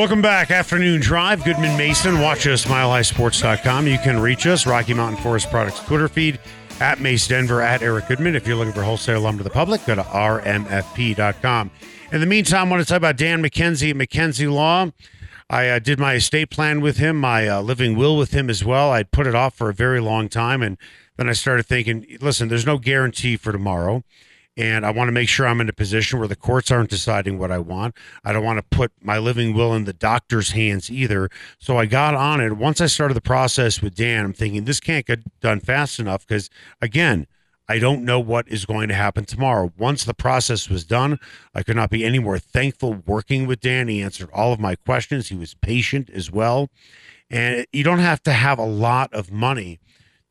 Welcome back. Afternoon Drive. Goodman Mason. Watch us, milehighsports.com. You can reach us, Rocky Mountain Forest Products Twitter feed, at Mace Denver, at Eric Goodman. If you're looking for wholesale lumber to the public, go to rmfp.com. In the meantime, I want to talk about Dan McKenzie at McKenzie Law. I uh, did my estate plan with him, my uh, living will with him as well. I'd put it off for a very long time. And then I started thinking, listen, there's no guarantee for tomorrow and I want to make sure I'm in a position where the courts aren't deciding what I want. I don't want to put my living will in the doctor's hands either. So I got on it. Once I started the process with Dan, I'm thinking this can't get done fast enough because, again, I don't know what is going to happen tomorrow. Once the process was done, I could not be any more thankful working with Dan. He answered all of my questions. He was patient as well. And you don't have to have a lot of money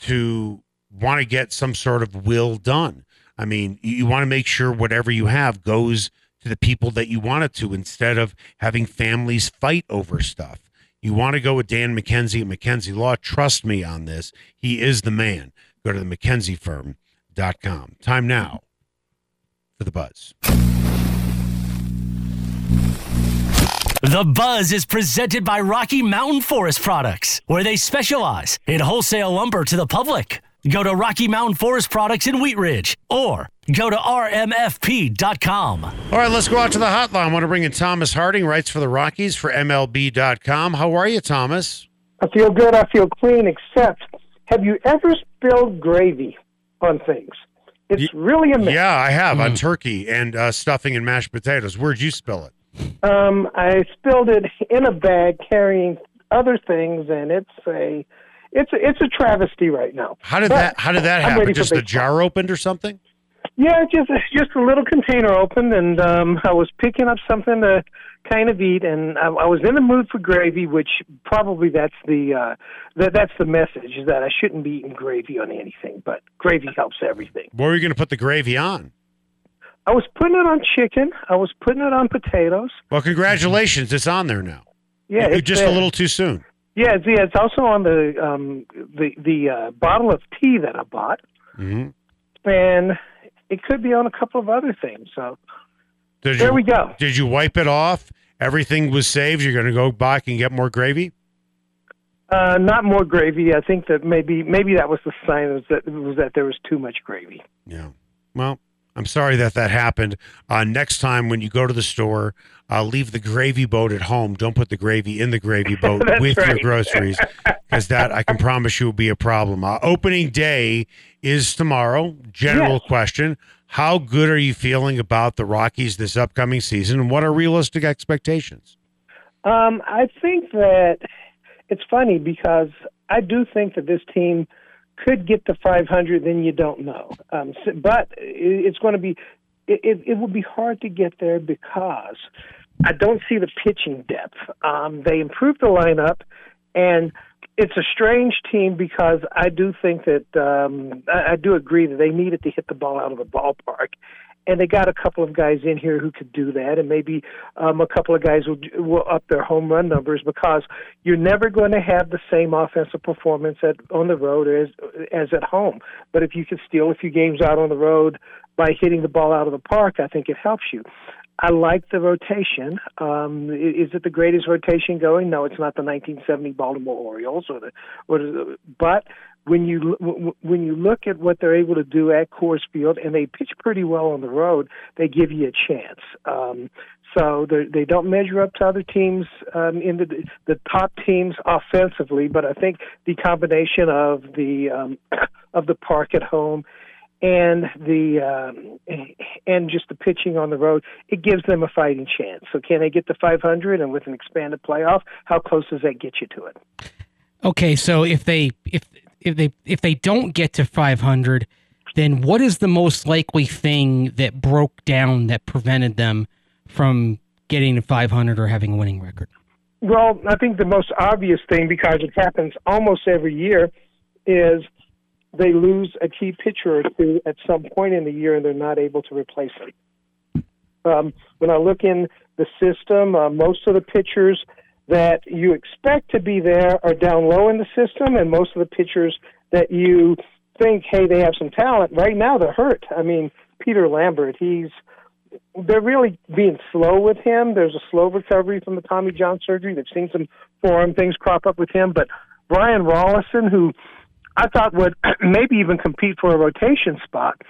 to want to get some sort of will done. I mean, you, want to make sure whatever you have goes to the people that you want it to instead of having families fight over stuff. You want to go with Dan McKenzie at McKenzie Law. Trust me on this. He is the man. Go to the McKenzieFirm.com. Time now for the buzz. The Buzz is presented by Rocky Mountain Forest Products, where they specialize in wholesale lumber to the public. Go to Rocky Mountain Forest Products in Wheat Ridge or go to rmfp.com. All right, let's go out to the hotline. I want to bring in Thomas Harding, writes for the Rockies for MLB.com. How are you, Thomas? I feel good. I feel clean, except have you ever spilled gravy on things? It's Ye- really amazing. Yeah, I have on turkey and uh, stuffing and mashed potatoes. Where'd you spill it? Um, I spilled it in a bag carrying other things, and it's a it's a, it's a travesty right now. How did But that How did that happen? Just the jar opened or something? Yeah, just just a little container opened, and um, I was picking up something to kind of eat, and I, I was in the mood for gravy, which probably that's the uh, that that's the message is that I shouldn't be eating gravy on anything, but gravy helps everything. Where were you going to put the gravy on? I was putting it on chicken. I was putting it on potatoes. Well, congratulations, it's on there now. Yeah, just there. a little too soon. Yeah, it's, yeah, it's also on the um, the the uh, bottle of tea that I bought, hmm and it could be on a couple of other things. So Did there you, we go. Did you wipe it off? Everything was saved. You're going to go back and get more gravy. Uh, not more gravy. I think that maybe maybe that was the sign was that was that there was too much gravy. Yeah. Well, I'm sorry that that happened. Uh, next time when you go to the store, uh, leave the gravy boat at home. Don't put the gravy in the gravy boat with your groceries, because that I can promise you will be a problem. Uh, opening day is tomorrow. General Yes. question: How good are you feeling about the Rockies this upcoming season, and what are realistic expectations? Um, I think that it's funny because I do think that this team could get to 500. Then you don't know. Um, but it- it's going to be it, it, it will be hard to get there because I don't see the pitching depth. Um, they improved the lineup, and it's a strange team because I do think that um, I, I do agree that they needed to hit the ball out of the ballpark, and they got a couple of guys in here who could do that, and maybe um, a couple of guys will, will up their home run numbers because you're never going to have the same offensive performance at on the road as as at home. But if you can steal a few games out on the road by hitting the ball out of the park, I think it helps you. I like the rotation. Um, is it the greatest rotation going? No, it's not the 1970 Baltimore Orioles or the, or the but when you when you look at what they're able to do at Coors Field, and they pitch pretty well on the road, they give you a chance. Um, so they don't measure up to other teams um, in the the top teams offensively, but I think the combination of the um, of the park at home and the um, and just the pitching on the road, it gives them a fighting chance. So can they get to 500 and with an expanded playoff, how close does that get you to it? Okay, so if they if if they if they don't get to 500, then what is the most likely thing that broke down that prevented them from getting to 500 or having a winning record? Well, I think the most obvious thing, because it happens almost every year, is they lose a key pitcher or two at some point in the year and they're not able to replace them. Um, when I look in the system, uh, most of the pitchers that you expect to be there are down low in the system, and most of the pitchers that you think, hey, they have some talent, right now they're hurt. I mean, Peter Lambert, he's they're really being slow with him. There's a slow recovery from the Tommy John surgery. They've seen some forearm things crop up with him, but Ryan Rolison, who I thought would maybe even compete for a rotation spot,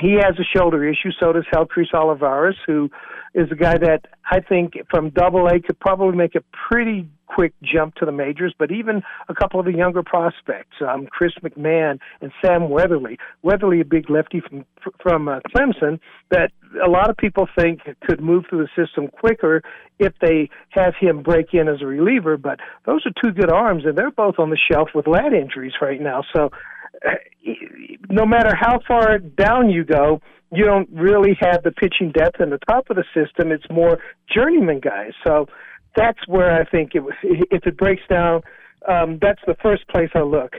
he has a shoulder issue. So does Helcris Olivarez, who is a guy that I think from Double A could probably make a pretty quick jump to the majors. But even a couple of the younger prospects, um, Chris McMahon and Sam Weatherly. Weatherly, a big lefty from from uh, Clemson, that a lot of people think could move through the system quicker if they have him break in as a reliever. But those are two good arms, and they're both on the shelf with lat injuries right now. So no matter how far down you go, you don't really have the pitching depth in the top of the system. It's more journeyman guys. So that's where I think it was. If it breaks down, um, that's the first place I look.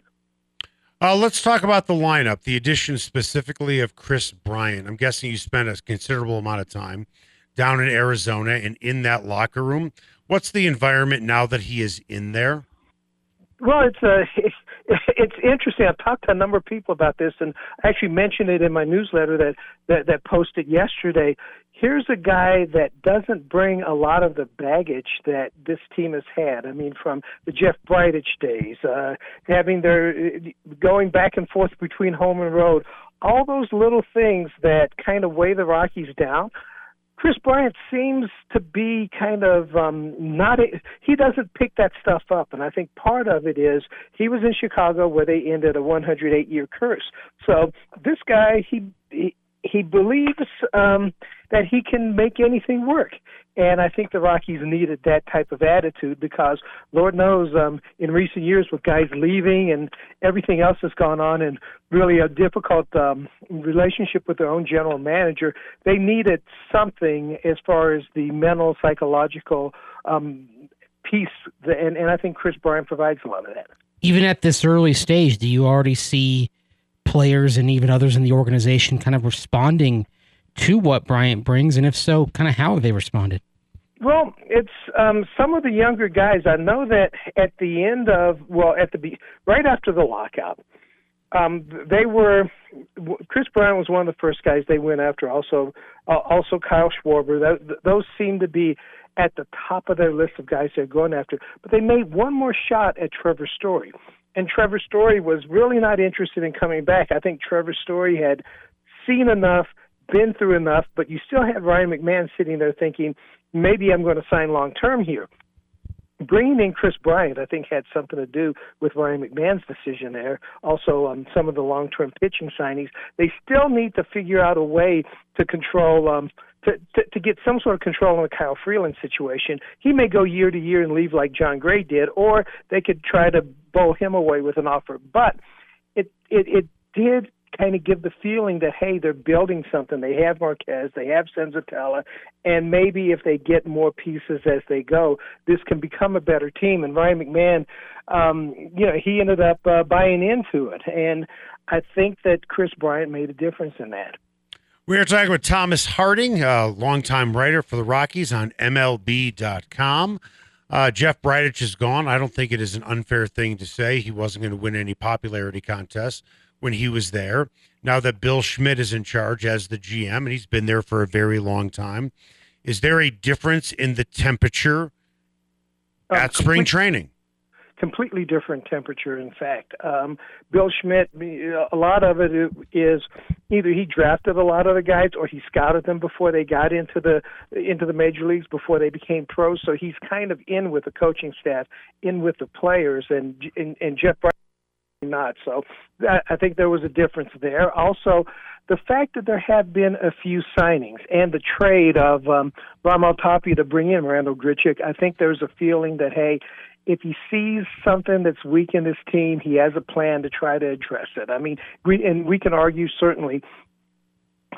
Uh, let's talk about the lineup, the addition specifically of Kris Bryant. I'm guessing you spent a considerable amount of time down in Arizona and in that locker room. What's the environment now that he is in there? Well, it's a it's interesting. I've talked to a number of people about this, and I actually mentioned it in my newsletter that that, that posted yesterday. Here's a guy that doesn't bring a lot of the baggage that this team has had. I mean, from the Jeff Bridich days, uh, having their going back and forth between home and road, all those little things that kind of weigh the Rockies down. Kris Bryant seems to be kind of um, not. A, he doesn't pick that stuff up, and I think part of it is he was in Chicago where they ended a 108 year curse. So this guy, he he, he believes um, that he can make anything work. And I think the Rockies needed that type of attitude because Lord knows um, in recent years with guys leaving and everything else that's gone on and really a difficult um, relationship with their own general manager, they needed something as far as the mental, psychological um, piece. And, and I think Kris Bryant provides a lot of that. Even at this early stage, do you already see players and even others in the organization kind of responding to what Bryant brings? And if so, kind of how have they responded? Well, it's um, some of the younger guys. I know that at the end of well, at the right after the lockout, um, they were Kris Bryant was one of the first guys they went after. Also, uh, also Kyle Schwarber. That, those seem to be at the top of their list of guys they're going after. But they made one more shot at Trevor Story, and Trevor Story was really not interested in coming back. I think Trevor Story had seen enough, been through enough, but you still have Ryan McMahon sitting there thinking maybe I'm going to sign long term here. Bringing in Kris Bryant, I think, had something to do with Ryan McMahon's decision there. Also, um, some of the long-term pitching signings. They still need to figure out a way to control, um, to, to to get some sort of control on the Kyle Freeland situation. He may go year to year and leave like Jon Gray did, or they could try to bowl him away with an offer. But it it it did kind of give the feeling that hey, they're building something. They have Marquez, they have Senzatela, and maybe if they get more pieces as they go, this can become a better team. And Ryan McMahon, um, you know, he ended up uh, buying into it, and I think that Kris Bryant made a difference in that. We are talking with Thomas Harding, a longtime writer for the Rockies on MLB.com. Uh, Jeff Bridich is gone. I don't think it is an unfair thing to say he wasn't going to win any popularity contests when he was there. Now that Bill Schmidt is in charge as the GM, and he's been there for a very long time, is there a difference in the temperature uh, at spring training? Completely different temperature, in fact. Um, Bill Schmidt, a lot of it is either he drafted a lot of the guys or he scouted them before they got into the into the major leagues before they became pros. So he's kind of in with the coaching staff, in with the players, and and, and Jeff not. So I think there was a difference there. Also, the fact that there have been a few signings and the trade of um, Raimel Tapia to bring in Randall Grichuk, I think there's a feeling that, hey, if he sees something that's weak in this team, he has a plan to try to address it. I mean, we, and we can argue certainly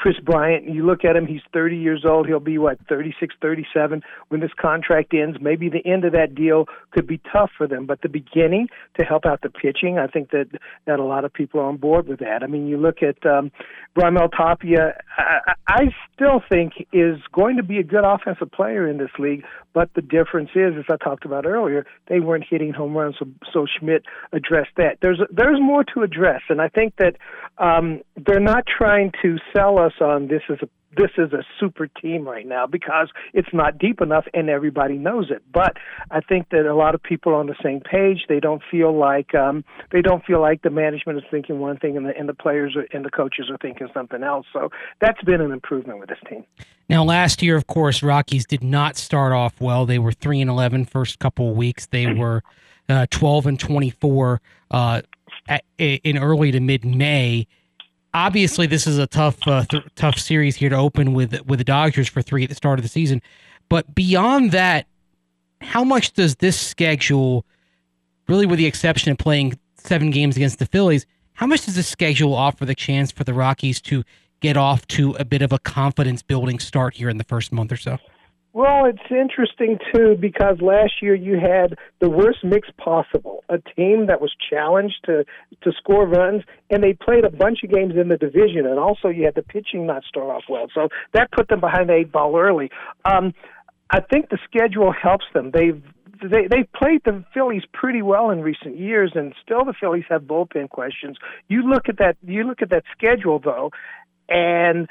Kris Bryant, you look at him, he's 30 years old. He'll be, what, 36, 37 when this contract ends. Maybe the end of that deal could be tough for them, but the beginning to help out the pitching, I think that, that a lot of people are on board with that. I mean, you look at um, Raimel Tapia, I, I still think is going to be a good offensive player in this league, but the difference is, as I talked about earlier, they weren't hitting home runs, so, so Schmidt addressed that. There's, there's more to address, and I think that um, they're not trying to sell us on this as a this is a super team right now because it's not deep enough and everybody knows it. But I think that a lot of people are on the same page. They don't feel like um, they don't feel like the management is thinking one thing and the and the players are, and the coaches are thinking something else. So that's been an improvement with this team. Now, last year, of course, Rockies did not start off well. They were three and 11 first couple of weeks. They were uh, 12 and 24 uh, at, in early to mid May obviously this is a tough uh, th- tough series here to open with with the Dodgers for three at the start of the season. But beyond that, how much does this schedule, really with the exception of playing seven games against the Phillies, how much does this schedule offer the chance for the Rockies to get off to a bit of a confidence building start here in the first month or so? Well, it's interesting too because last year you had the worst mix possible. A team that was challenged to to score runs, and they played a bunch of games in the division, and also you had the pitching not start off well, so that put them behind the eight ball early. Um, I think the schedule helps them. They've they they played the Phillies pretty well in recent years, and still the Phillies have bullpen questions. You look at that. You look at that schedule though, and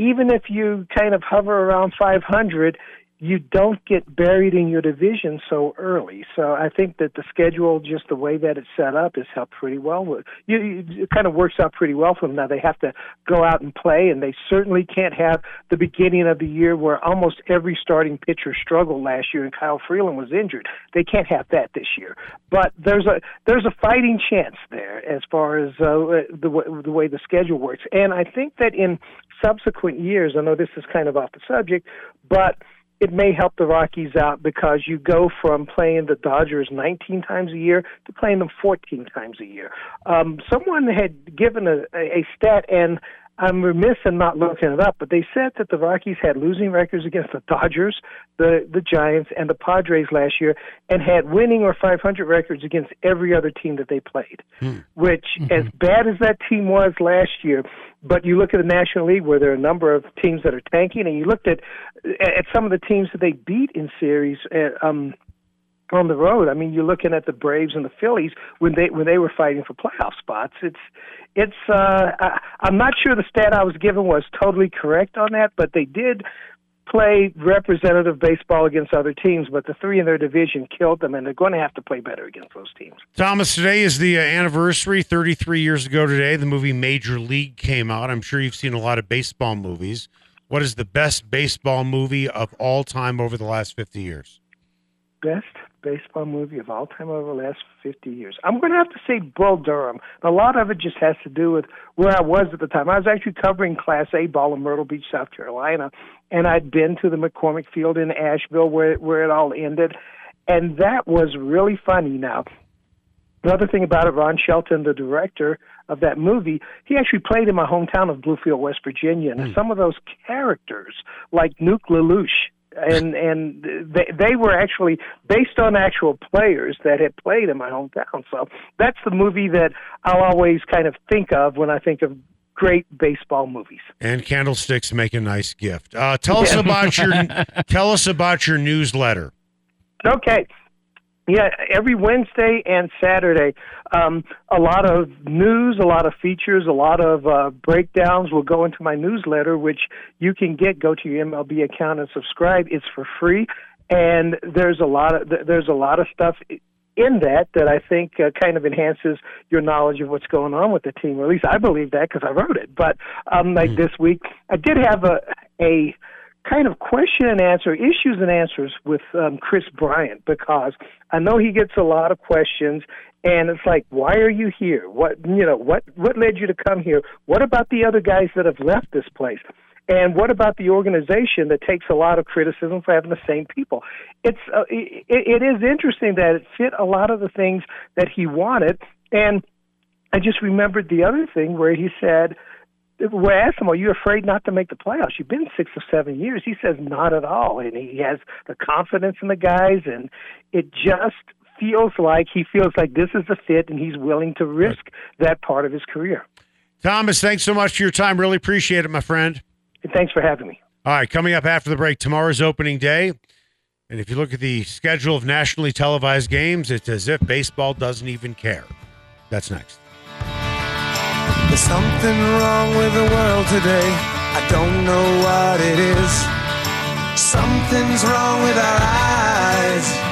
even if you kind of hover around 500, you don't get buried in your division so early. So I think that the schedule, just the way that it's set up, has helped pretty well. You, you, it kind of works out pretty well for them. Now they have to go out and play, and they certainly can't have the beginning of the year where almost every starting pitcher struggled last year, and Kyle Freeland was injured. They can't have that this year. But there's a there's a fighting chance there as far as uh, the the way the schedule works, and I think that in subsequent years, I know this is kind of off the subject, but it may help the Rockies out because you go from playing the Dodgers 19 times a year to playing them 14 times a year. Um, someone had given a, a stat, and I'm remiss in not looking it up, but they said that the Rockies had losing records against the Dodgers, the the Giants, and the Padres last year, and had winning or 500 records against every other team that they played. Hmm. Which, mm-hmm. as bad as that team was last year, but you look at the National League where there are a number of teams that are tanking, and you looked at at some of the teams that they beat in series. Uh, um, on the road. I mean, you're looking at the Braves and the Phillies when they when they were fighting for playoff spots. It's it's uh I, I'm not sure the stat I was given was totally correct on that, but they did play representative baseball against other teams, but the three in their division killed them, and they're going to have to play better against those teams. Thomas, today is the uh, anniversary. 33 years ago today, the movie Major League came out. I'm sure you've seen a lot of baseball movies. What is the best baseball movie of all time over the last 50 years? Best baseball movie of all time over the last 50 years. I'm going to have to say Bull Durham. A lot of it just has to do with where I was at the time. I was actually covering Class A ball in Myrtle Beach, South Carolina, and I'd been to the McCormick Field in Asheville where where it all ended, and that was really funny. Now, the other thing about it, Ron Shelton, the director of that movie, he actually played in my hometown of Bluefield, West Virginia, and mm. some of those characters, like Nuke LaLoosh and and they they were actually based on actual players that had played in my hometown. So that's the movie that I'll always kind of think of when I think of great baseball movies. And candlesticks make a nice gift. Uh, tell us about your tell us about your newsletter. Okay, yeah, every Wednesday and Saturday, um, a lot of news, a lot of features, a lot of uh, breakdowns will go into my newsletter, which you can get. Go to your MLB account and subscribe. It's for free, and there's a lot of there's a lot of stuff in that that I think uh, kind of enhances your knowledge of what's going on with the team. Or at least I believe that because I wrote it. But um, like mm-hmm. this week, I did have a a kind of question and answer, issues and answers with um, Kris Bryant because I know he gets a lot of questions, and it's like, why are you here? What you know? What what led you to come here? What about the other guys that have left this place? And what about the organization that takes a lot of criticism for having the same people? It's uh, it, it is interesting that it fit a lot of the things that he wanted, and I just remembered the other thing where he said we asked him, "Are you afraid not to make the playoffs? You've been six or seven years." He says, "Not at all," and he has the confidence in the guys, and it just feels like he feels like this is the fit, and he's willing to risk that part of his career. Thomas, thanks so much for your time. Really appreciate it, my friend. And thanks for having me. All right, coming up after the break, tomorrow's opening day. And if you look at the schedule of nationally televised games, it's as if baseball doesn't even care. That's next. There's something wrong with the world today. I don't know what it is. Something's wrong with our eyes.